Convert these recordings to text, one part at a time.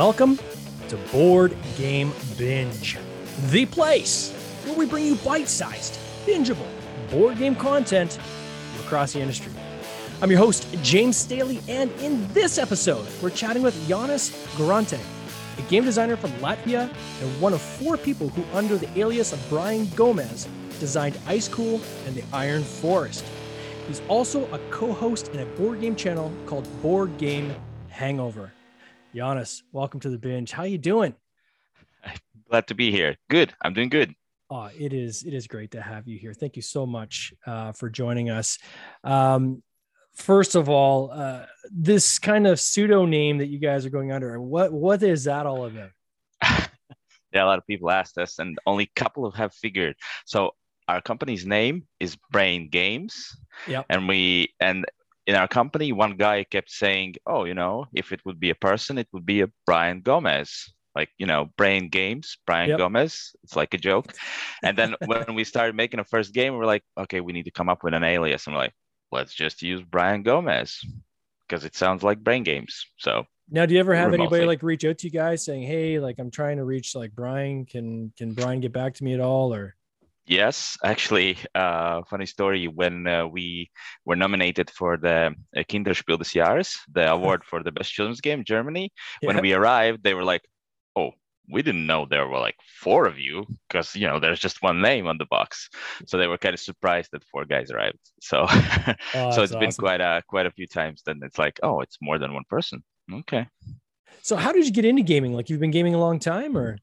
Welcome to Board Game Binge, the place where we bring you bite sized, bingeable board game content from across the industry. I'm your host, James Staley, and in this episode, we're chatting with Janis Garante, a game designer from Latvia and one of four people who, under the alias of Brian Gomez, designed Ice Cool and the Iron Forest. He's also a co-host in a board game channel called Board Game Hangover. Janis, welcome to the binge. How you doing? Glad to be here. Good. I'm doing good. Oh, it is it is great to have you here. Thank you so much uh, for joining us. Um, first of all, uh, this kind of pseudo name that you guys are going under, what what is that all about? yeah, a lot of people asked us, and only a couple of have figured. So our company's name is Brain Games. Yeah. And we and in our company, one guy kept saying, "Oh, you know, if it would be a person, it would be a Brian Gomez." Like you know, Brain Games, Brian Yep. Gomez. It's like a joke. And then when we started making a first game, we we're like, "Okay, we need to come up with an alias." And we're like, "Let's just use Brian Gomez." Because it sounds like brain games. So Now, do you ever have anybody like reach out to you guys saying, "Hey, like I'm trying to reach like Brian. Can can Brian get back to me at all?" Or Yes, actually, uh, funny story. When uh, we were nominated for the uh, Kinderspiel des Jahres, the award for the best children's game in Germany, when we arrived, they were like, "Oh, we didn't know there were like four of you because you know there's just one name on the box." So they were kind of surprised that four guys arrived. So, Oh, so it's been quite a quite a few times. Then it's like, "Oh, it's more than one person." Okay. so, how did you get into gaming? Like you've been gaming a long time, or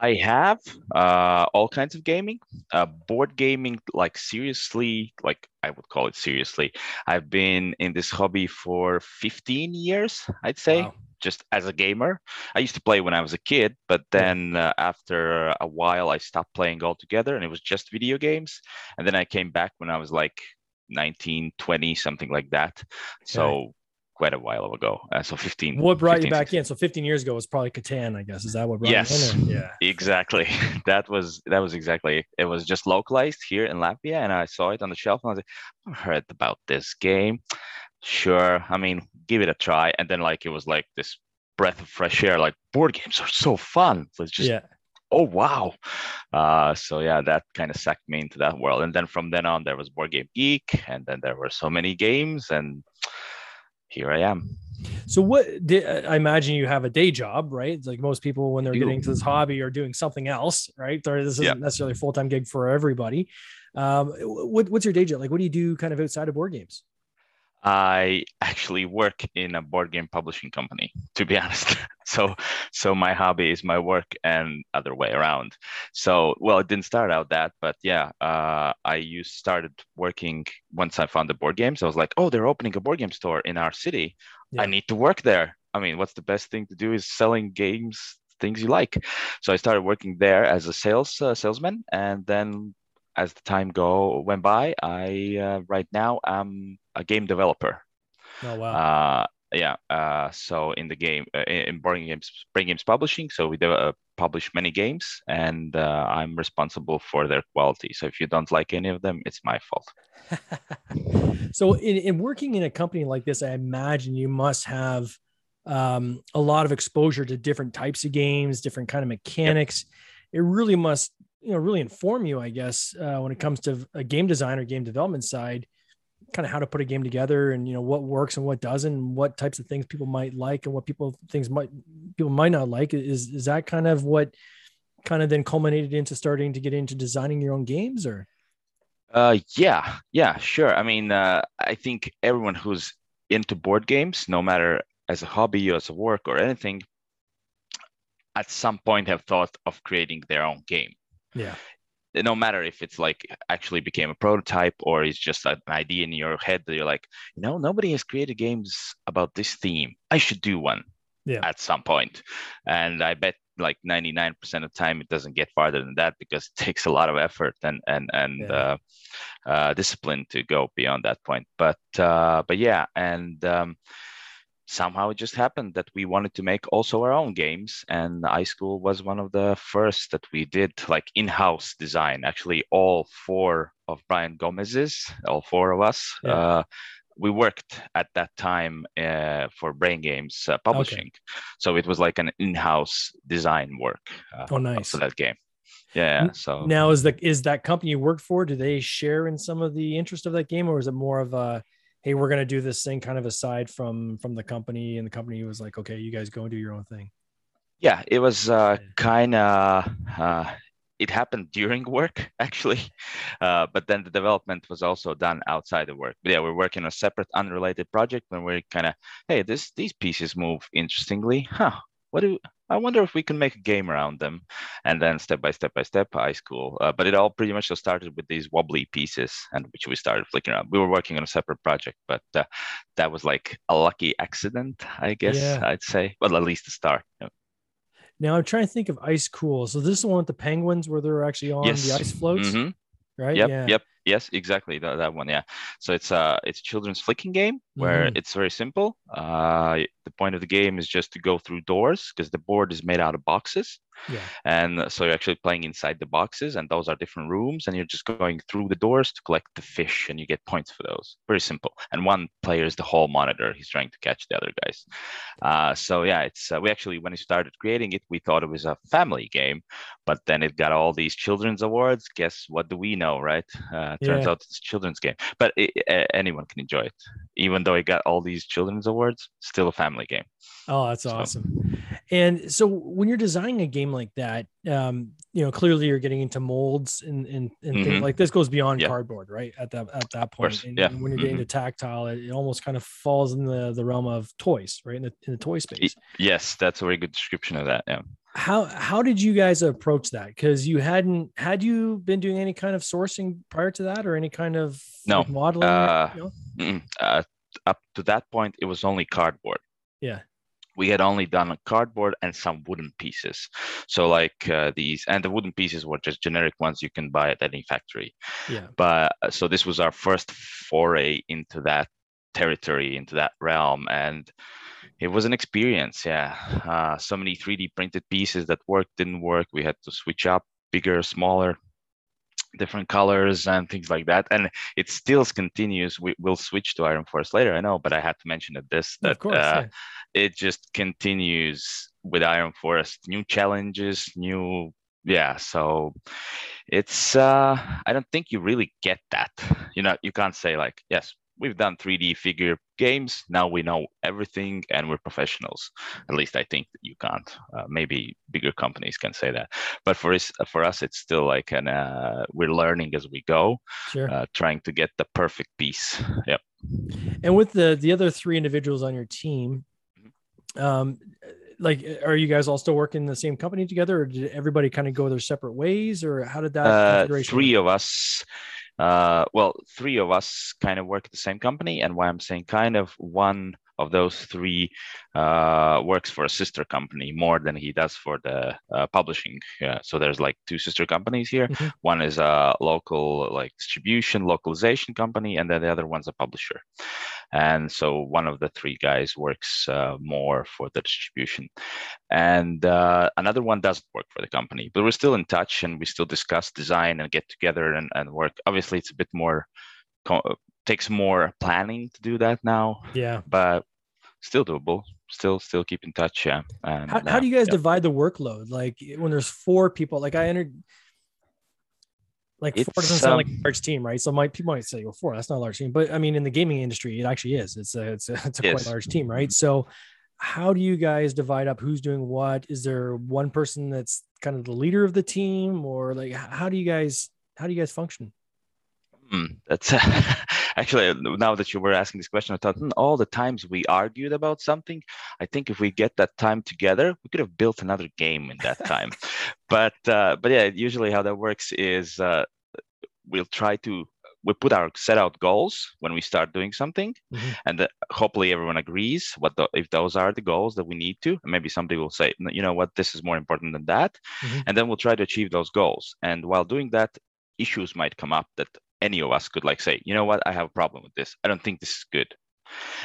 I have uh, all kinds of gaming. Uh, board gaming, like seriously, like I would call it seriously. I've been in this hobby for 15 years, I'd say, Wow. just as a gamer. I used to play when I was a kid, but then uh, after a while, I stopped playing altogether and it was just video games. And then I came back when I was like 19, 20, something like that. So quite a while ago. Uh, so 15. what brought you back 16. in? So 15 years ago was probably Catan, I guess. Is that what brought Yes. you in? Or? Yeah. Exactly. That was that was exactly. It was just localized here in Latvia, and I saw it on the shelf, and I was like, I've heard about this game. Sure. I mean, give it a try. And then like it was like this breath of fresh air. Like board games are so fun. It's just yeah. oh wow. Uh, so yeah, that kind of sucked me into that world. And then from then on, there was Board Game Geek, and then there were so many games, and here I am. So what did I imagine you have a day job, right? It's like most people when they're getting into this hobby are doing something else, right? Or this isn't Yep. necessarily a full-time gig for everybody. Um, what, what's your day job? Like, what do you do kind of outside of board games? I actually work in a board game publishing company, to be honest. so, so my hobby is my work and other way around. So, well, it didn't start out that, but yeah, uh, I used started working once I found the board games. I was like, oh, they're opening a board game store in our city. Yeah. I need to work there. I mean, what's the best thing to do is selling games, things you like. So I started working there as a sales uh, salesman, and then as the time go went by, I uh, right now am a game developer. Oh wow. Uh, yeah. Uh, so in the game, uh, in in board games, brain games publishing. So we do, uh, publish many games, and uh, I'm responsible for their quality. So if you don't like any of them, it's my fault. so in, in working in a company like this, I imagine you must have um, a lot of exposure to different types of games, different kind of mechanics. It really must, you know, really inform you, I guess, uh, when it comes to a game design or game development side, kind of how to put a game together and you know what works and what doesn't, and what types of things people might like and what people things might people might not like. Is is that kind of what kind of then culminated into starting to get into designing your own games or? Uh, yeah, yeah, sure. I mean, uh, I think everyone who's into board games, no matter as a hobby or as a work or anything, at some point have thought of creating their own game. Yeah. No matter if it's like actually became a prototype or it's just an idea in your head that you're like, you know, nobody has created games about this theme. I should do one Yeah. at some point. And I bet like 99% of the time it doesn't get farther than that because it takes a lot of effort and and and Yeah. uh, uh, discipline to go beyond that point. But uh, but yeah, and um, somehow it just happened that we wanted to make also our own games, and Ice Cool was one of the first that we did like in-house design. Actually, all four of Brian Gomez's, all four of us. Yeah. Uh, we worked at that time uh, for Brain Games uh, Publishing, okay. so it was like an in-house design work. Uh, oh, nice for that game. Yeah. So now is the is that company you worked for? Do they share in some of the interest of that game, or is it more of a hey, we're gonna do this thing kind of aside from from the company, and the company was like, okay, you guys go and do your own thing. Yeah, it was uh, kind of uh, it happened during work actually uh, but then the development was also done outside of work. But yeah we're working on a separate unrelated project and we're kind of hey this these pieces move interestingly. Huh what do i wonder if we can make a game around them and then step by step by step Ice Cool uh, but it all pretty much just started with these wobbly pieces and which we started flicking around we were working on a separate project but uh, that was like a lucky accident i guess yeah. i'd say well at least the start now I'm trying to think of Ice Cool. So this is the one with the penguins where they're actually on yes. the ice floats, mm-hmm. right? Yep, yeah. Yep. Yes, exactly that, that one. Yeah. So it's a it's a children's flicking game where mm. it's very simple. Uh, the point of the game is just to go through doors because the board is made out of boxes. Yeah. And so you're actually playing inside the boxes, and those are different rooms, and you're just going through the doors to collect the fish, and you get points for those. Very simple. And one player is the hall monitor; he's trying to catch the other guys. Uh, so yeah, it's uh, we actually when we started creating it, we thought it was a family game, but then it got all these children's awards. Guess what? Do we know, right? Uh, turns yeah. out it's a children's game, but it, anyone can enjoy it, even though it got all these children's awards. Still a family game. Oh, that's so. awesome. And so when you're designing a game like that, um, you know, clearly you're getting into molds and and, and mm-hmm. things like this goes beyond yeah. cardboard, right? At that at that point. And, yeah. And when you're getting mm-hmm. to tactile, it, it, almost kind of falls in the, the realm of toys, right? In the, in the toy space. Yes, that's a very good description of that. Yeah. How how did you guys approach that? Because you hadn't had you been doing any kind of sourcing prior to that, or any kind of no like modeling? Uh, you know? uh, up to that point, it was only cardboard. Yeah we had only done cardboard and some wooden pieces. So like uh, these, and the wooden pieces were just generic ones you can buy at any factory. Yeah. But uh, so this was our first foray into that territory, into that realm, and it was an experience. Yeah. Uh, so many 3D printed pieces that worked, didn't work. We had to switch up, bigger, smaller different colors and things like that. And it still continues. We will switch to Iron Forest later, I know, but I had to mention it this that course, uh, yeah. it just continues with Iron Forest, new challenges, new yeah. So it's uh I don't think you really get that. You know, you can't say like, yes, we've done 3D figure games. Now we know everything and we're professionals. At least I think you can't. Uh, maybe bigger companies can say that. But for us, for us, it's still like an uh, we're learning as we go, sure. uh, trying to get the perfect piece. Yep. And with the the other three individuals on your team, um, like are you guys all still working in the same company together, or did everybody kind of go their separate ways, or how did that? Uh, three of us uh, well, three of us kind of work at the same company, and why I'm saying kind of one of those three uh, works for a sister company more than he does for the uh, publishing. Yeah, so there's like two sister companies here. Mm-hmm. One is a local like distribution localization company, and then the other one's a publisher. And so one of the three guys works uh, more for the distribution, and uh, another one doesn't work for the company. But we're still in touch, and we still discuss design and get together and, and work. Obviously, it's a bit more takes more planning to do that now. Yeah. But still doable. Still, still keep in touch. Yeah. And, how, how do you guys yeah. divide the workload? Like when there's four people, like I entered, like it's, four doesn't sound um, like a large team, right? So my people might say, well, four, that's not a large team. But I mean, in the gaming industry, it actually is. It's a, it's a, it's a yes. quite large team, right? So how do you guys divide up who's doing what? Is there one person that's kind of the leader of the team or like, how do you guys, how do you guys function? Hmm, that's actually now that you were asking this question, I thought hmm, all the times we argued about something. I think if we get that time together, we could have built another game in that time. but uh, but yeah, usually how that works is uh, we'll try to we put our set out goals when we start doing something mm-hmm. and the, hopefully everyone agrees what the, if those are the goals that we need to and maybe somebody will say you know what this is more important than that mm-hmm. and then we'll try to achieve those goals and while doing that issues might come up that any of us could like say, you know what, I have a problem with this. I don't think this is good.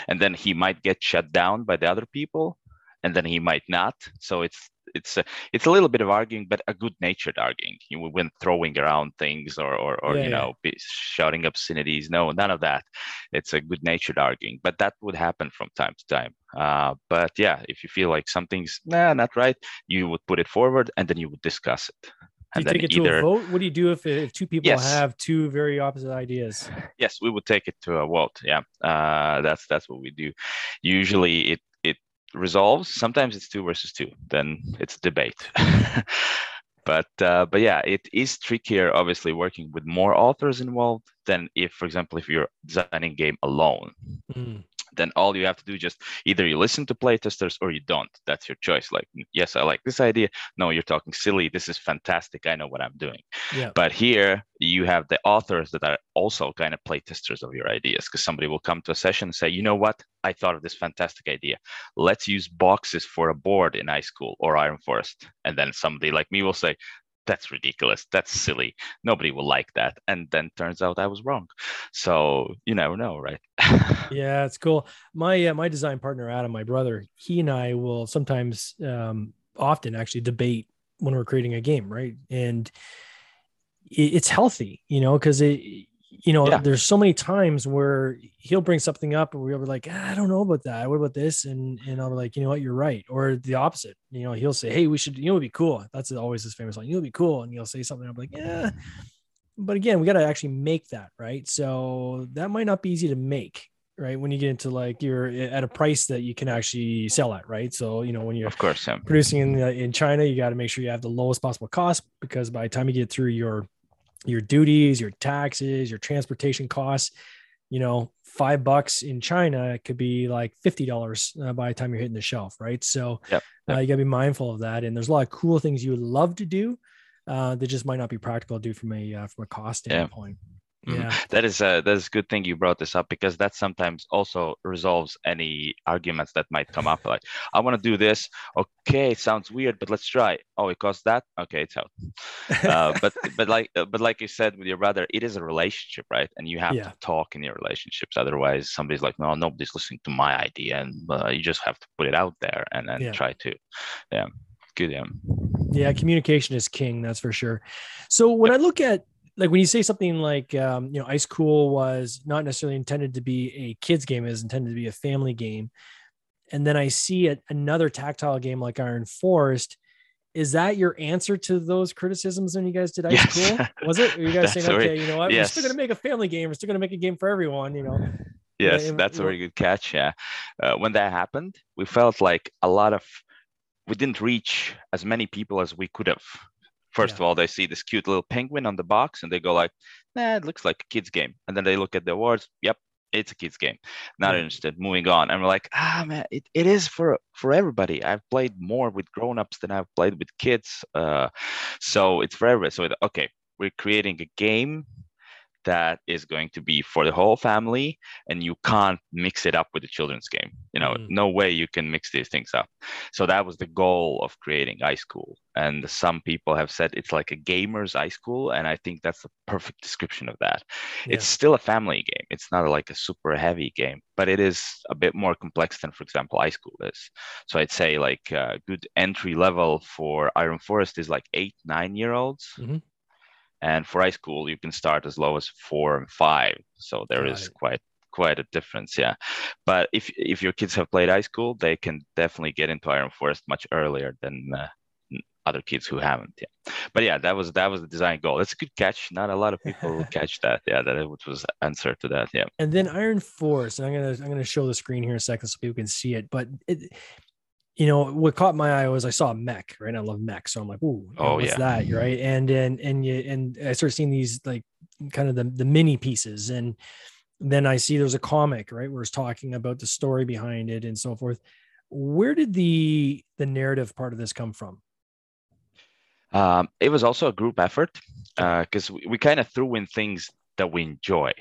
And then he might get shut down by the other people, and then he might not. So it's it's a, it's a little bit of arguing, but a good natured arguing. You went throwing around things or or, or yeah, you know yeah. shouting obscenities. No, none of that. It's a good natured arguing, but that would happen from time to time. Uh, but yeah, if you feel like something's nah, not right, you would put it forward and then you would discuss it. Do you take it either, to a vote? What do you do if, if two people yes. have two very opposite ideas? Yes, we would take it to a vote. Yeah, uh, that's that's what we do. Usually, it it resolves. Sometimes it's two versus two. Then it's debate. but uh, but yeah, it is trickier. Obviously, working with more authors involved than if, for example, if you're designing game alone. Mm then all you have to do just either you listen to playtesters or you don't. That's your choice. Like, yes, I like this idea. No, you're talking silly. This is fantastic. I know what I'm doing. Yeah. But here you have the authors that are also kind of playtesters of your ideas because somebody will come to a session and say, you know what? I thought of this fantastic idea. Let's use boxes for a board in Ice Cool or Iron Forest. And then somebody like me will say, that's ridiculous. That's silly. Nobody will like that. And then turns out I was wrong. So you never know, right? yeah, it's cool. My uh, my design partner Adam, my brother, he and I will sometimes, um, often actually debate when we're creating a game, right? And it, it's healthy, you know, because it you know, yeah. there's so many times where he'll bring something up and we'll be like, ah, I don't know about that. What about this? And and I'll be like, you know what, you're right. Or the opposite. You know, he'll say, Hey, we should, you know, it'd be cool. That's always his famous line. You'll be cool. And he'll say something. I'm like, yeah. But again, we got to actually make that, right? So that might not be easy to make, right? When you get into like you're at a price that you can actually sell at, right? So you know when you're of course yeah. producing in in China, you got to make sure you have the lowest possible cost because by the time you get through your your duties, your taxes, your transportation costs. You know, five bucks in China could be like fifty dollars uh, by the time you're hitting the shelf, right? So yep, yep. Uh, you got to be mindful of that. And there's a lot of cool things you would love to do uh, that just might not be practical to do from a uh, from a cost standpoint. Yeah. Mm-hmm. Yeah, that is a that is a good thing you brought this up because that sometimes also resolves any arguments that might come up. Like, I want to do this. Okay, sounds weird, but let's try. Oh, it costs that. Okay, it's out. uh, but but like uh, but like you said with your brother, it is a relationship, right? And you have yeah. to talk in your relationships. Otherwise, somebody's like, no, nobody's listening to my idea, and uh, you just have to put it out there and then yeah. try to, yeah. Good, yeah. Yeah, communication is king. That's for sure. So when yep. I look at like when you say something like um, you know ice cool was not necessarily intended to be a kids game it was intended to be a family game. And then i see a, another tactile game like iron forest. Is that your answer to those criticisms when you guys did ice yes. cool? Was it? Are you guys saying okay you know what? Yes. we're still going to make a family game. We're still going to make a game for everyone you know? Yes yeah, that's a very good catch yeah. Uh, when that happened we felt like a lot of we didn't reach as many people as we could have First yeah. of all, they see this cute little penguin on the box and they go like, nah, it looks like a kid's game. And then they look at the awards. Yep, it's a kid's game. Not yeah. interested. Moving on. And we're like, ah man, it, it is for for everybody. I've played more with grown-ups than I've played with kids. Uh, so it's for everybody. So okay, we're creating a game that is going to be for the whole family and you can't mix it up with the children's game. You know mm. no way you can mix these things up. So that was the goal of creating Ice Cool and some people have said it's like a gamer's Ice Cool and i think that's the perfect description of that. Yeah. it's still a family game. It's not like a super heavy game but it is a bit more complex than for example Ice Cool is. So i'd say like a good entry level for iron forest is like eight nine year olds. Mm-hmm and for Ice Cool, you can start as low as four and five. So there Got is quite quite a difference, yeah. But if if your kids have played Ice Cool they can definitely get into Iron Forest much earlier than uh, other kids who haven't. Yeah. But yeah, that was that was the design goal. That's a good catch. Not a lot of people catch that. Yeah, that was answer to that. Yeah. And then Iron Forest. I'm gonna I'm gonna show the screen here in a second so people can see it. But it, you know, what caught my eye was I saw a mech, right? I love mech, so I'm like, ooh, oh what's yeah, that, right? And and and you and I started seeing these like kind of the the mini pieces, and then I see there's a comic, right, where it's talking about the story behind it and so forth. Where did the the narrative part of this come from? Um, it was also a group effort because uh, we, we kind of threw in things that we enjoy.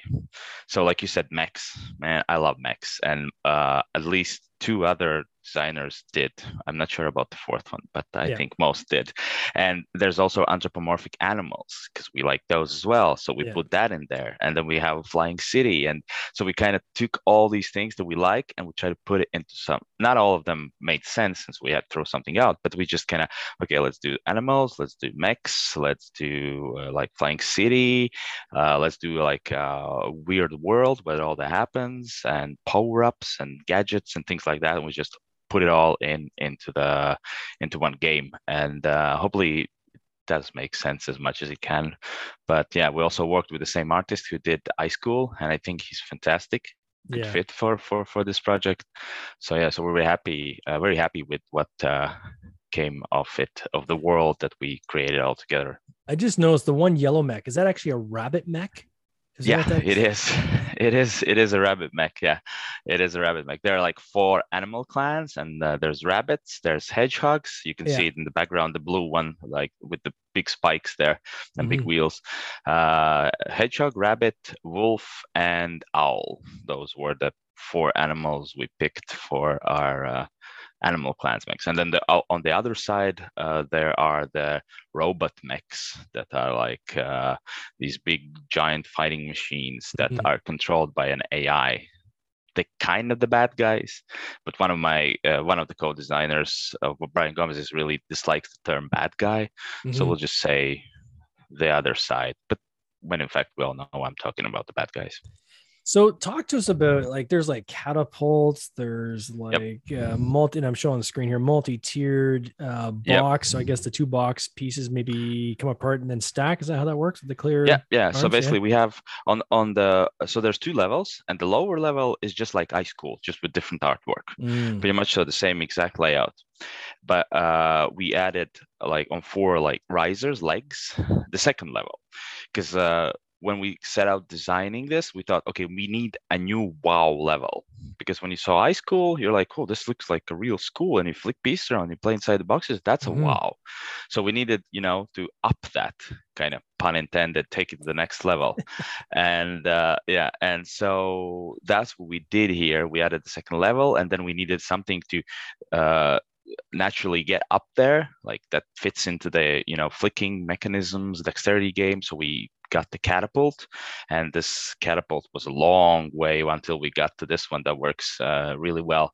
So, like you said, mechs, man, I love mechs, and uh, at least two other designers did. I'm not sure about the fourth one, but I Yeah. think most did. And there's also anthropomorphic animals because we like those as well. So we Yeah. put that in there. And then we have a flying city. And so we kind of took all these things that we like and we try to put it into some, not all of them made sense since we had to throw something out, but we just kind of, okay, let's do animals, let's do mechs, let's do uh, like flying city, uh, let's do like a weird world where all that happens and power ups and gadgets and things like that. And we just put it all in into the into one game and uh, hopefully it does make sense as much as it can but yeah we also worked with the same artist who did Ice Cool and i think he's fantastic good Yeah. fit for for for this project so yeah so we're very happy uh, very happy with what uh, came of it of the world that we created all together I just noticed the one yellow mech. Is that actually a rabbit mech? Is yeah it is. It is it is a rabbit mech yeah. It is a rabbit mech. There are like four animal clans and uh, there's rabbits there's hedgehogs. You can Yeah. see it in the background the blue one like with the big spikes there and big Mhm. wheels. Uh hedgehog rabbit wolf and owl. Those were the four animals we picked for our uh, animal clans mechs and then the, on the other side uh, there are the robot mechs that are like uh, these big giant fighting machines that Mhm. are controlled by an AI. They kind of the bad guys, but one of my uh, one of the co-designers of Brian Gomez is really dislikes the term bad guy, so Mhm. we'll just say the other side. But when in fact we all know I'm talking about the bad guys. So talk to us about like there's like catapults, there's like uh, multi and I'm showing the screen here, multi-tiered uh Yep. box. So I guess the two box pieces maybe come apart and then stack. Is that how that works? With the clear Yeah, yeah. So arms, yeah. basically, we have on on the so there's two levels, and the lower level is just like Ice Cool, just with different artwork. Mm, pretty much so the same exact layout but uh we added like on four like risers legs the second level because uh when we set out designing this we thought okay we need a new wow level. Because when you saw Ice Cool you're like oh this looks like a real school and you flick pieces around you play inside the boxes that's Mhm. a wow. So we needed you know to up that kind of pun intended take it to the next level. And uh, yeah and so that's what we did here. We added the second level and then we needed something to uh, naturally get up there like that fits into the you know flicking mechanisms dexterity game. So we got the catapult and this catapult was a long way until we got to this one that works uh, really well.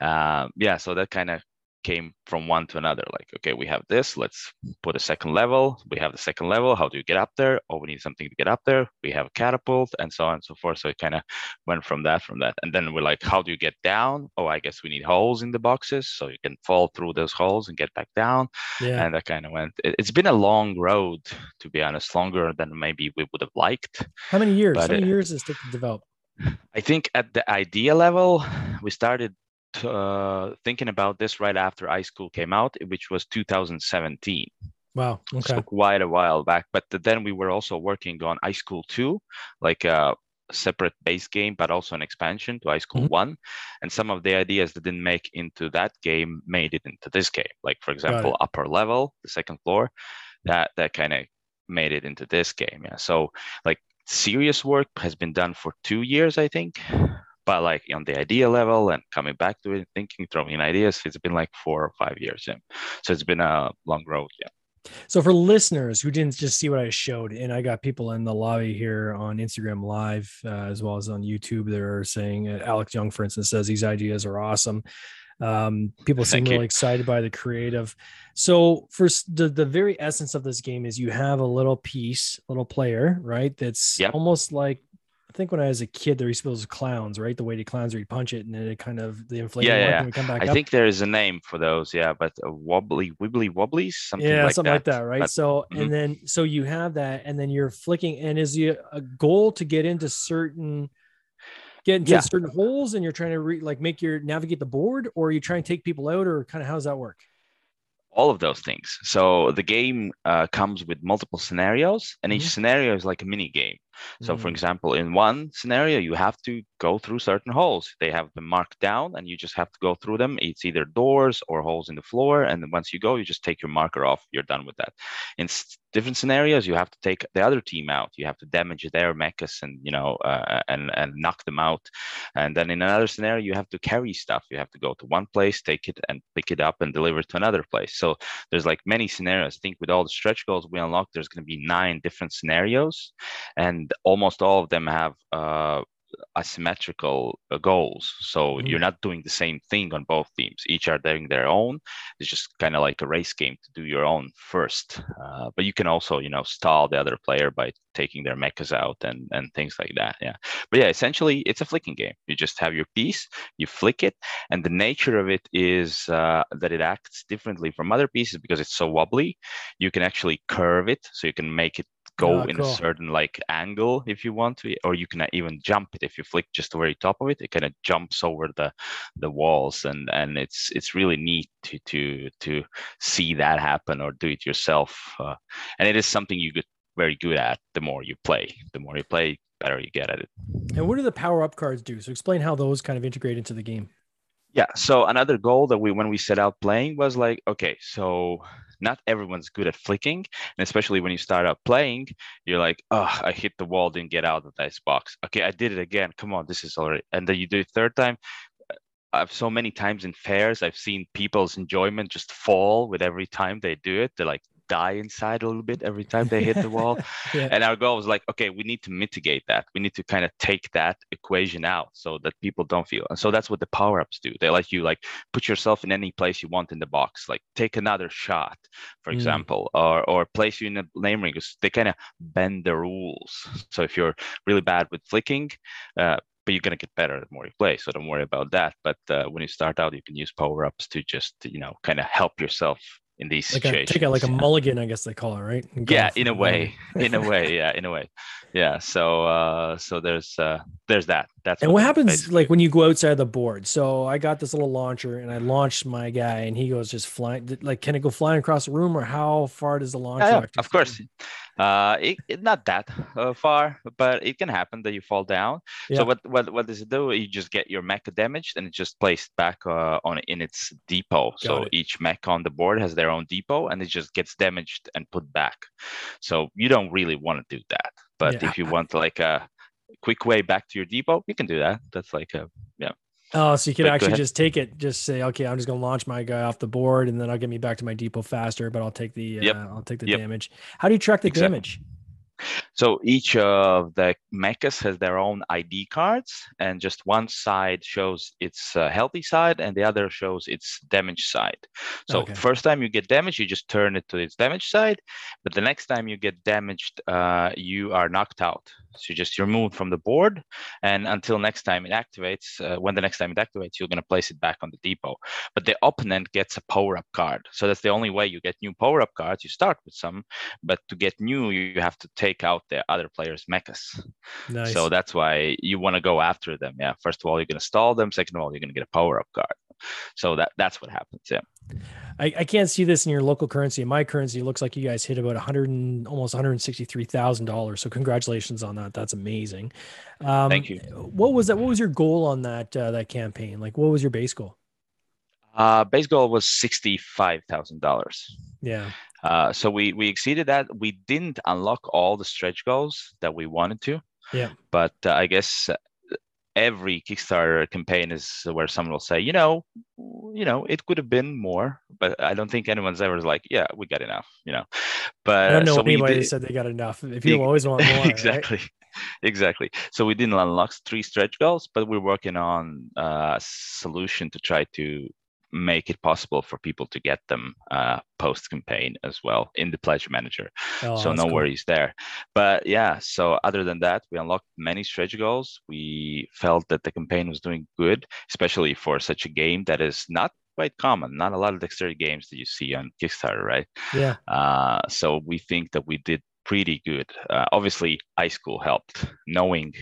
Um, yeah so that kind of came from one to another like okay we have this let's put a second level we have the second level how do you get up there? Oh we need something to get up there. We have a catapult and so on and so forth. So it kind of went from that from that. And then we're like how do you get down? Oh i guess we need holes in the boxes so you can fall through those holes and get back down. Yeah. and that kind of went it, it's been a long road to be honest longer than maybe we would have liked. How many years? but How many years does it take to develop? I think at the idea level, we started uh, thinking about this right after Ice Cool came out, which was 2017. Wow. Okay. So quite a while back. But then we were also working on Ice Cool 2, like a separate base game, but also an expansion to Ice Cool Mhm. 1. And some of the ideas that didn't make into that game made it into this game. Like, for example, upper level, the second floor, that, that kind of made it into this game. Yeah. So, like, serious work has been done for two years, I think. But like on the idea level and coming back to it, thinking, throwing in ideas, it's been like four or five years. Yeah. So it's been a long road. Yeah. So for listeners who didn't just see what I showed, and I got people in the lobby here on Instagram Live uh, as well as on YouTube they're saying, uh, Alex Young, for instance, says these ideas are awesome. Um, people seem Thank you. really excited by the creative. So for s- the the very essence of this game is you have a little piece, little player, right? That's Yep. almost like think when I was a kid, there be those clowns, right? The way to clowns where you punch it and then it kind of the inflated Yeah, yeah, and we come back I up. think there is a name for those, yeah, but uh, wobbly, wibbly wobblies, something yeah, like something that. like that, right? But- so Mhm. and then so you have that, and then you're flicking, and is the a goal to get into certain get into Yeah. certain holes, and you're trying to re, like make your navigate the board, or are you trying to take people out, or kind of how does that work? all of those things. So the game uh, comes with multiple scenarios, and each Mhm. scenario is like a mini game. So, for Mm. example, in one scenario, you have to go through certain holes. They have been marked down, and you just have to go through them. It's either doors or holes in the floor. And once you go, you just take your marker off. You're done with that. In different scenarios, you have to take the other team out. You have to damage their mechas and you know uh, and and knock them out. And then in another scenario, you have to carry stuff. You have to go to one place, take it, and pick it up and deliver it to another place. So there's like many scenarios. I think with all the stretch goals we unlock, there's going to be nine different scenarios, and almost all of them have uh, asymmetrical uh, goals. So Mhm. you're not doing the same thing on both teams. Each are doing their own. It's just kind of like a race game to do your own first. Uh, but you can also, you know, stall the other player by taking their mechas out and and things like that. Yeah. But yeah, essentially it's a flicking game. You just have your piece, you flick it, and the nature of it is uh, that it acts differently from other pieces because it's so wobbly. You can actually curve it, so you can make it go Oh, in cool. a certain like angle if you want to, or you can even jump it if you flick just the very top of it. It kind of jumps over the the walls, and and it's it's really neat to to to see that happen or do it yourself. Uh, and it is something you get very good at the more you play. The more you play, better you get at it. And what do the power up cards do? So explain how those kind of integrate into the game. Yeah. So another goal that we when we set out playing was like, okay, so not everyone's good at flicking, and especially when you start out playing, you're like, oh, I hit the wall, didn't get out of this box. Okay, I did it again. Come on, this is already. And then you do it third time. I've so many times in fairs, I've seen people's enjoyment just fall with every time they do it. They're like die inside a little bit every time they hit the wall. Yeah. And our goal was like, okay, we need to mitigate that. We need to kind of take that equation out so that people don't feel. And so that's what the power ups do. They let you like put yourself in any place you want in the box, like take another shot, for Mm. example, or or place you in a name ring. They kind of bend the rules. So if you're really bad with flicking, uh, but you're gonna get better the more you play. So don't worry about that. But uh, when you start out, you can use power ups to just you know kind of help yourself in these Like a, take it like a mulligan, I guess they call it, right? Yeah in a way. in a way yeah in a way. Yeah so uh so there's uh there's that that's And what it is, happens basically. like when you go outside the board? So I got this little launcher and I launched my guy and he goes just flying. Like, can it go flying across the room or how far does the launcher? yeah, yeah, actually of course uh it, it not that uh, far but it can happen that you fall down Yeah. so what, what what does it do you just get your mecha damaged and it's just placed back uh, on in its depot so it. each mech on the board has their own depot and it just gets damaged and put back so you don't really want to do that but Yeah. if you want like a quick way back to your depot you can do that that's like a yeah. Oh, so you could But actually just take it, just say, okay, I'm just gonna launch my guy off the board, and then I'll get me back to my depot faster. But I'll take the, uh, Yep. I'll take the Yep. damage. How do you track the Exactly. damage? So each of the mechas has their own ID cards, and just one side shows its uh, healthy side, and the other shows its damage side. So Okay. first time you get damaged, you just turn it to its damage side, but the next time you get damaged, uh, you are knocked out. So you just you're from the board, and until next time it activates, uh, when the next time it activates, you're gonna place it back on the depot. But the opponent gets a power up card, so that's the only way you get new power up cards. You start with some, but to get new, you have to take out the other players' mechas. Nice. So that's why you want to go after them. Yeah. First of all, you're going to stall them. Second of all, you're going to get a power up card. So that that's what happens. Yeah. I, I can't see this in your local currency. In my currency, it looks like you guys hit about 100 and almost 163 thousand dollars. So congratulations on that. That's amazing. Um, Thank you. What was that? What was your goal on that uh, that campaign? Like, what was your base goal? Uh, base goal was sixty-five thousand dollars. Yeah. Uh, so we we exceeded that. We didn't unlock all the stretch goals that we wanted to. Yeah. But uh, I guess uh, every Kickstarter campaign is where someone will say, you know, you know, it could have been more, but I don't think anyone's ever like, yeah, we got enough, you know. But I don't know so anybody did- said they got enough. If you always want more, right? exactly exactly so we didn't unlock three stretch goals but we're working on a solution to try to make it possible for people to get them uh, post campaign as well in the pledge manager Oh, so no cool. worries there but yeah so other than that we unlocked many stretch goals we felt that the campaign was doing good especially for such a game that is not quite common not a lot of dexterity games that you see on kickstarter right Yeah. uh, so we think that we did pretty good. Uh, obviously, Ice Cool helped. Knowing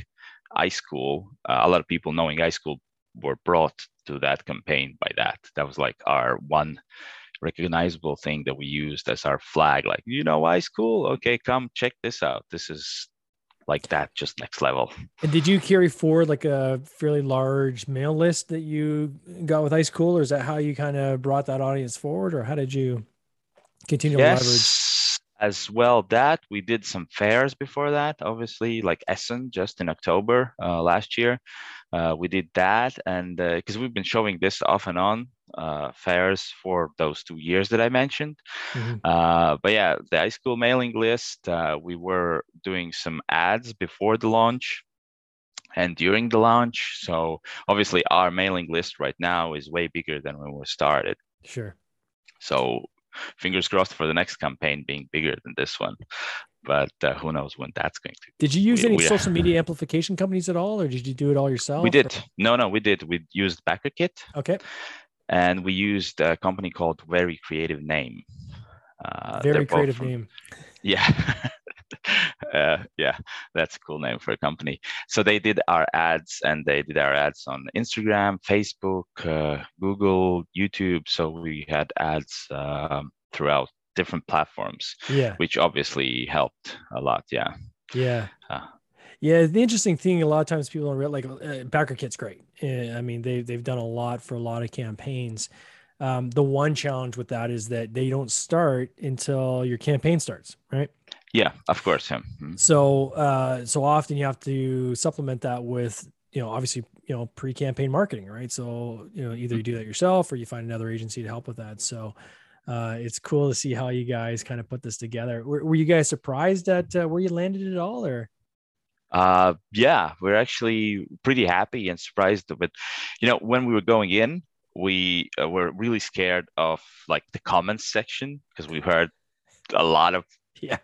Ice Cool, uh, a lot of people knowing Ice Cool were brought to that campaign by that. That was like our one recognizable thing that we used as our flag. Like, you know, Ice Cool? Okay, come check this out. This is like that, just next level. And did you carry forward like a fairly large mail list that you got with Ice Cool, or is that how you kind of brought that audience forward, or how did you continue yes. to leverage? as well that we did some fairs before that obviously like essen just in october uh, last year uh, we did that and because uh, we've been showing this off and on uh, fairs for those two years that i mentioned mm-hmm. Uh, but yeah the Ice Cool mailing list uh, we were doing some ads before the launch and during the launch so obviously our mailing list right now is way bigger than when we started sure so fingers crossed for the next campaign being bigger than this one. But uh, who knows when that's going to. Did you use we, any we, social media amplification companies at all, or did you do it all yourself? We did. Or? No, no, we did. We used BackerKit. Okay. And we used a company called Very Creative Name. Uh, Very creative from, name. Yeah. uh, yeah, that's a cool name for a company. So they did our ads and they did our ads on Instagram, Facebook, uh, Google, YouTube. So we had ads um, throughout different platforms, yeah, which obviously helped a lot. Yeah. Yeah. Uh, yeah, the interesting thing, a lot of times people don't realize, like, uh, BackerKit's great. I mean, they they've done a lot for a lot of campaigns. Um, the one challenge with that is that they don't start until your campaign starts, right? Yeah, of course. Yeah. Mm-hmm. So, uh, so often you have to supplement that with, you know, obviously, you know, pre-campaign marketing, right? So, you know, either you do that yourself or you find another agency to help with that. So, uh, it's cool to see how you guys kind of put this together. Were, were you guys surprised at uh, where you landed at all, or? Uh, yeah, we're actually pretty happy and surprised. But you know, when we were going in, we uh, were really scared of like the comments section because we heard a lot of yeah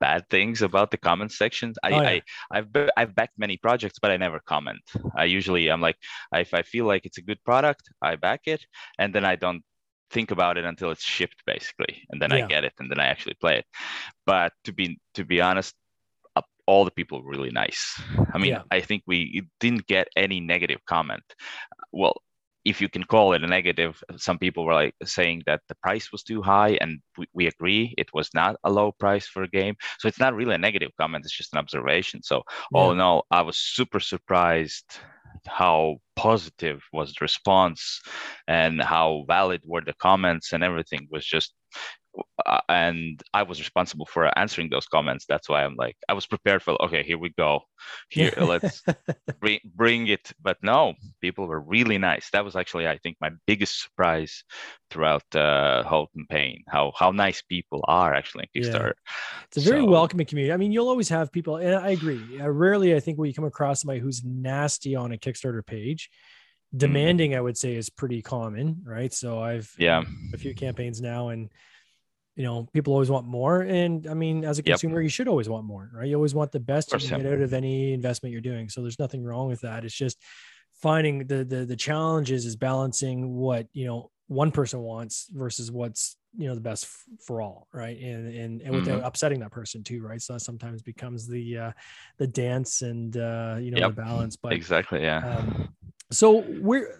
bad things about the comments section. I, oh, yeah. I I've I've backed many projects, but I never comment. I usually I'm like if I feel like it's a good product, I back it, and then I don't think about it until it's shipped basically, and then yeah. I get it, and then I actually play it. But to be to be honest, uh, all the people were really nice. I mean, yeah. I think we didn't get any negative comment. Uh, well, if you can call it a negative, some people were like saying that the price was too high, and we, we, agree it was not a low price for a game. So it's not really a negative comment; it's just an observation. So yeah. all in all, I was super surprised how positive was the response and how valid were the comments and everything was just uh, and I was responsible for answering those comments. That's why I'm like, I was prepared for, okay, here we go. Here, let's bring, bring it. But no, people were really nice. That was actually, I think, my biggest surprise throughout the whole campaign. How how nice people are actually in Kickstarter. Yeah. It's a very so, welcoming community. I mean, you'll always have people, and I agree. Uh, rarely, I think, when you come across somebody who's nasty on a Kickstarter page. Mm. Demanding. I would say, is pretty common, right? So I've yeah a few campaigns now, and you know, people always want more. And I mean, as a consumer, yep. you should always want more, right? You always want the best you can get out of any investment you're doing. So there's nothing wrong with that. It's just finding the the the challenges is balancing what you know one person wants versus what's you know the best f- for all right and and, and without mm-hmm. upsetting that person too right so that sometimes becomes the uh the dance and uh you know yep. the balance but exactly yeah um, so we're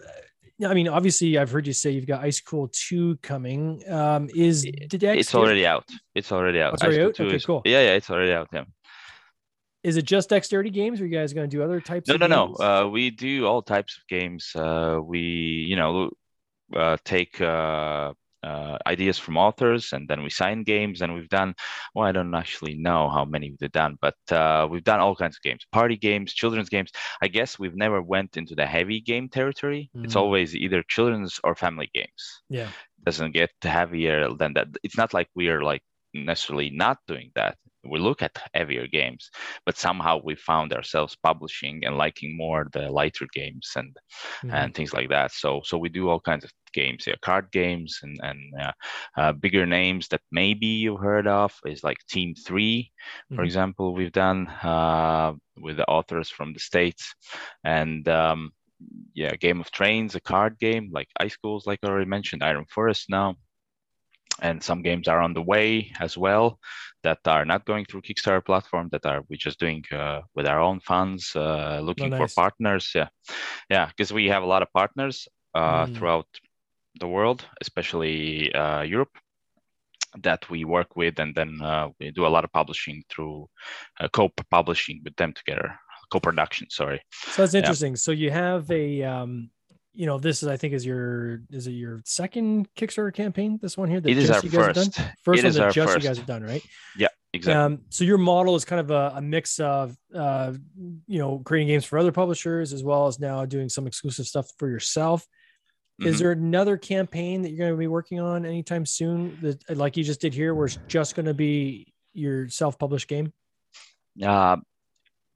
I mean, obviously, I've heard you say you've got Ice Cool Two coming. Um, is did it's already out? It's already out. Oh, it's already out? Okay, is, cool. Yeah, yeah, it's already out. Yeah. Is it just dexterity games, or are you guys going to do other types? Of? No, no, games? no. Uh, we do all types of games. Uh, we, you know, uh, take uh, uh, ideas from authors and then we sign games and we've done well i don't actually know how many we've done but uh, we've done all kinds of games party games children's games. I guess we've never went into the heavy game territory. Mm. it's always either children's or family games. Yeah. Doesn't get heavier than that. It's not like we are like necessarily not doing that we look at heavier games, but somehow we found ourselves publishing and liking more the lighter games and mm-hmm. and things like that. So so we do all kinds of games, yeah, card games and and uh, uh, bigger names that maybe you've heard of is like Team 3 for mm-hmm. example. We've done uh, with the authors from the states and. Um, yeah, Game of Trains, a card game like Ice Cools, like I already mentioned, Iron Forest now and some games are on the way as well that are not going through Kickstarter platform that are we just doing uh, with our own funds, uh, looking oh, nice. for partners. Yeah, yeah, because we have a lot of partners uh, mm. throughout the world, especially uh, Europe, that we work with, and then uh, we do a lot of publishing through uh, co-publishing with them together, co-production. Sorry. So that's interesting. Yeah. So you have a, um, you know, this is I think is your is it your second Kickstarter campaign? This one here. That it is our first. First it one that just first. you guys have done, right? Yeah. Exactly. Um, so your model is kind of a, a mix of, uh, you know, creating games for other publishers as well as now doing some exclusive stuff for yourself. Mm-hmm. Is there another campaign that you're going to be working on anytime soon that, like you just did here, where it's just going to be your self-published game? Uh,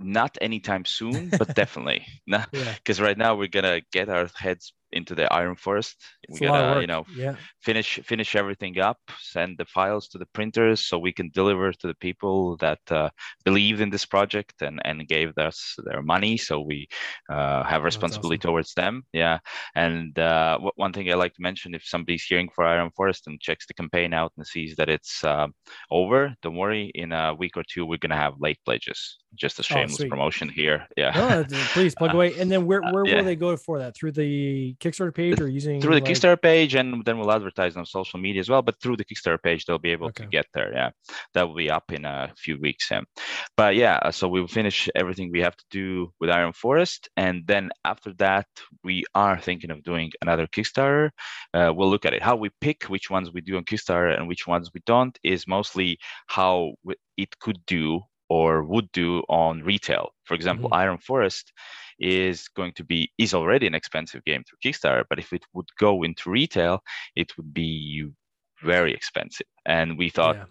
not anytime soon, but definitely. Because yeah. right now we're gonna get our heads into the iron forest we gotta you know yeah. finish finish everything up send the files to the printers so we can deliver to the people that uh, believed in this project and and gave us their money. So we uh, have responsibility awesome. towards them. Yeah. And uh, one thing i like to mention if somebody's hearing for iron forest and checks the campaign out and sees that it's uh, over don't worry. In a week or two we're gonna have late pledges. Just a oh, shameless oh, promotion here. Yeah. No, please plug away. And then where, where yeah. will they go for that? Through the Kickstarter page or using through the like... Kickstarter page, and then we'll advertise on social media as well. But through the Kickstarter page, they'll be able okay. to get there. Yeah, that will be up in a few weeks. Yeah. But yeah, so we'll finish everything we have to do with Iron Forest, and then after that, we are thinking of doing another Kickstarter. Uh, we'll look at it. How we pick which ones we do on Kickstarter and which ones we don't is mostly how it could do or would do on retail. For example, mm-hmm. Iron Forest is going to be is already an expensive game through Kickstarter, but if it would go into retail, it would be very expensive. And we thought yeah.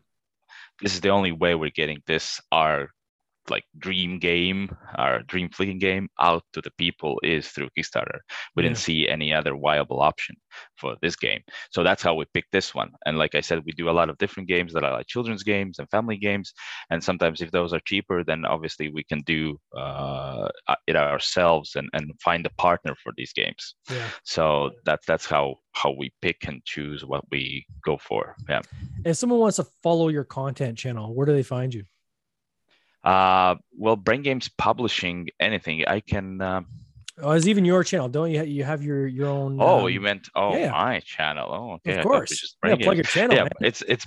this is the only way we're getting this our like dream game, or dream fleeting game out to the people is through Kickstarter. We yeah. didn't see any other viable option for this game. So that's how we picked this one. And like I said, we do a lot of different games that are like children's games and family games. And sometimes if those are cheaper, then obviously we can do uh, it ourselves and, and find a partner for these games. Yeah. So that's that's how how we pick and choose what we go for. Yeah. If someone wants to follow your content channel, where do they find you? Uh, well, Brain Games publishing anything. I can. Uh, oh, it's even your channel, don't you? You have your your own. Oh, um, you meant oh yeah. my channel. Oh, okay. Of course. Just yeah, plug your channel. Yeah, man. it's it's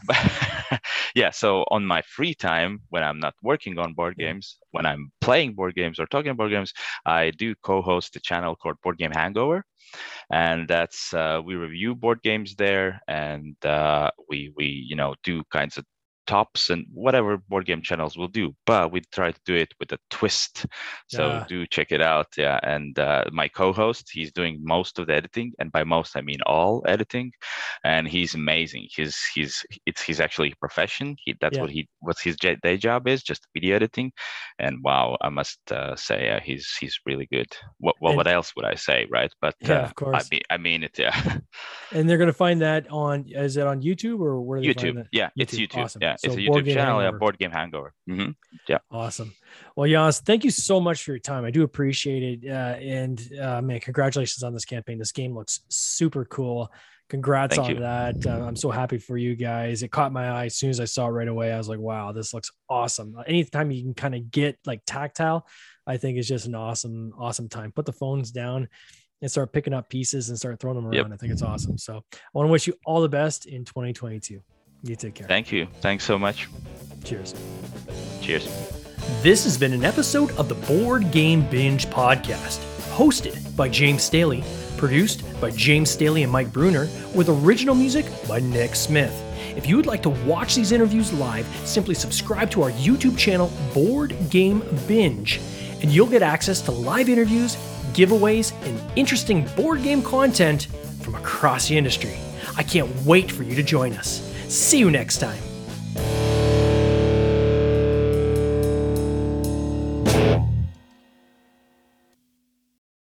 yeah. So on my free time, when I'm not working on board games, when I'm playing board games or talking board games, I do co-host a channel called Board Game Hangover, and that's uh, we review board games there, and uh, we we you know do kinds of tops and whatever board game channels will do but we try to do it with a twist so yeah. do check it out yeah and uh, my co-host he's doing most of the editing and by most i mean all editing and he's amazing he's he's it's he's actually a profession he, that's yeah. what he what's his day job is just video editing and wow i must uh, say uh, he's he's really good what well, what else would i say right but yeah, of course. I mean, I mean it yeah and they're going to find that on is it on youtube or where youtube yeah YouTube. it's youtube awesome. yeah yeah, so it's a YouTube channel. Hangover. Yeah, Board Game Hangover. Mm-hmm. Yeah. Awesome. Well, Jas, thank you so much for your time. I do appreciate it. Uh, and uh, man, congratulations on this campaign. This game looks super cool. Congrats thank on you. that. Uh, I'm so happy for you guys. It caught my eye as soon as I saw it right away. I was like, wow, this looks awesome. Anytime you can kind of get like tactile, I think is just an awesome, awesome time. Put the phones down and start picking up pieces and start throwing them around. Yep. I think it's awesome. So I want to wish you all the best in 2022. You take care. Thank you. Thanks so much. Cheers. Cheers. This has been an episode of the Board Game Binge podcast, hosted by James Staley, produced by James Staley and Mike Bruner, with original music by Nick Smith. If you would like to watch these interviews live, simply subscribe to our YouTube channel, Board Game Binge, and you'll get access to live interviews, giveaways, and interesting board game content from across the industry. I can't wait for you to join us. See you next time.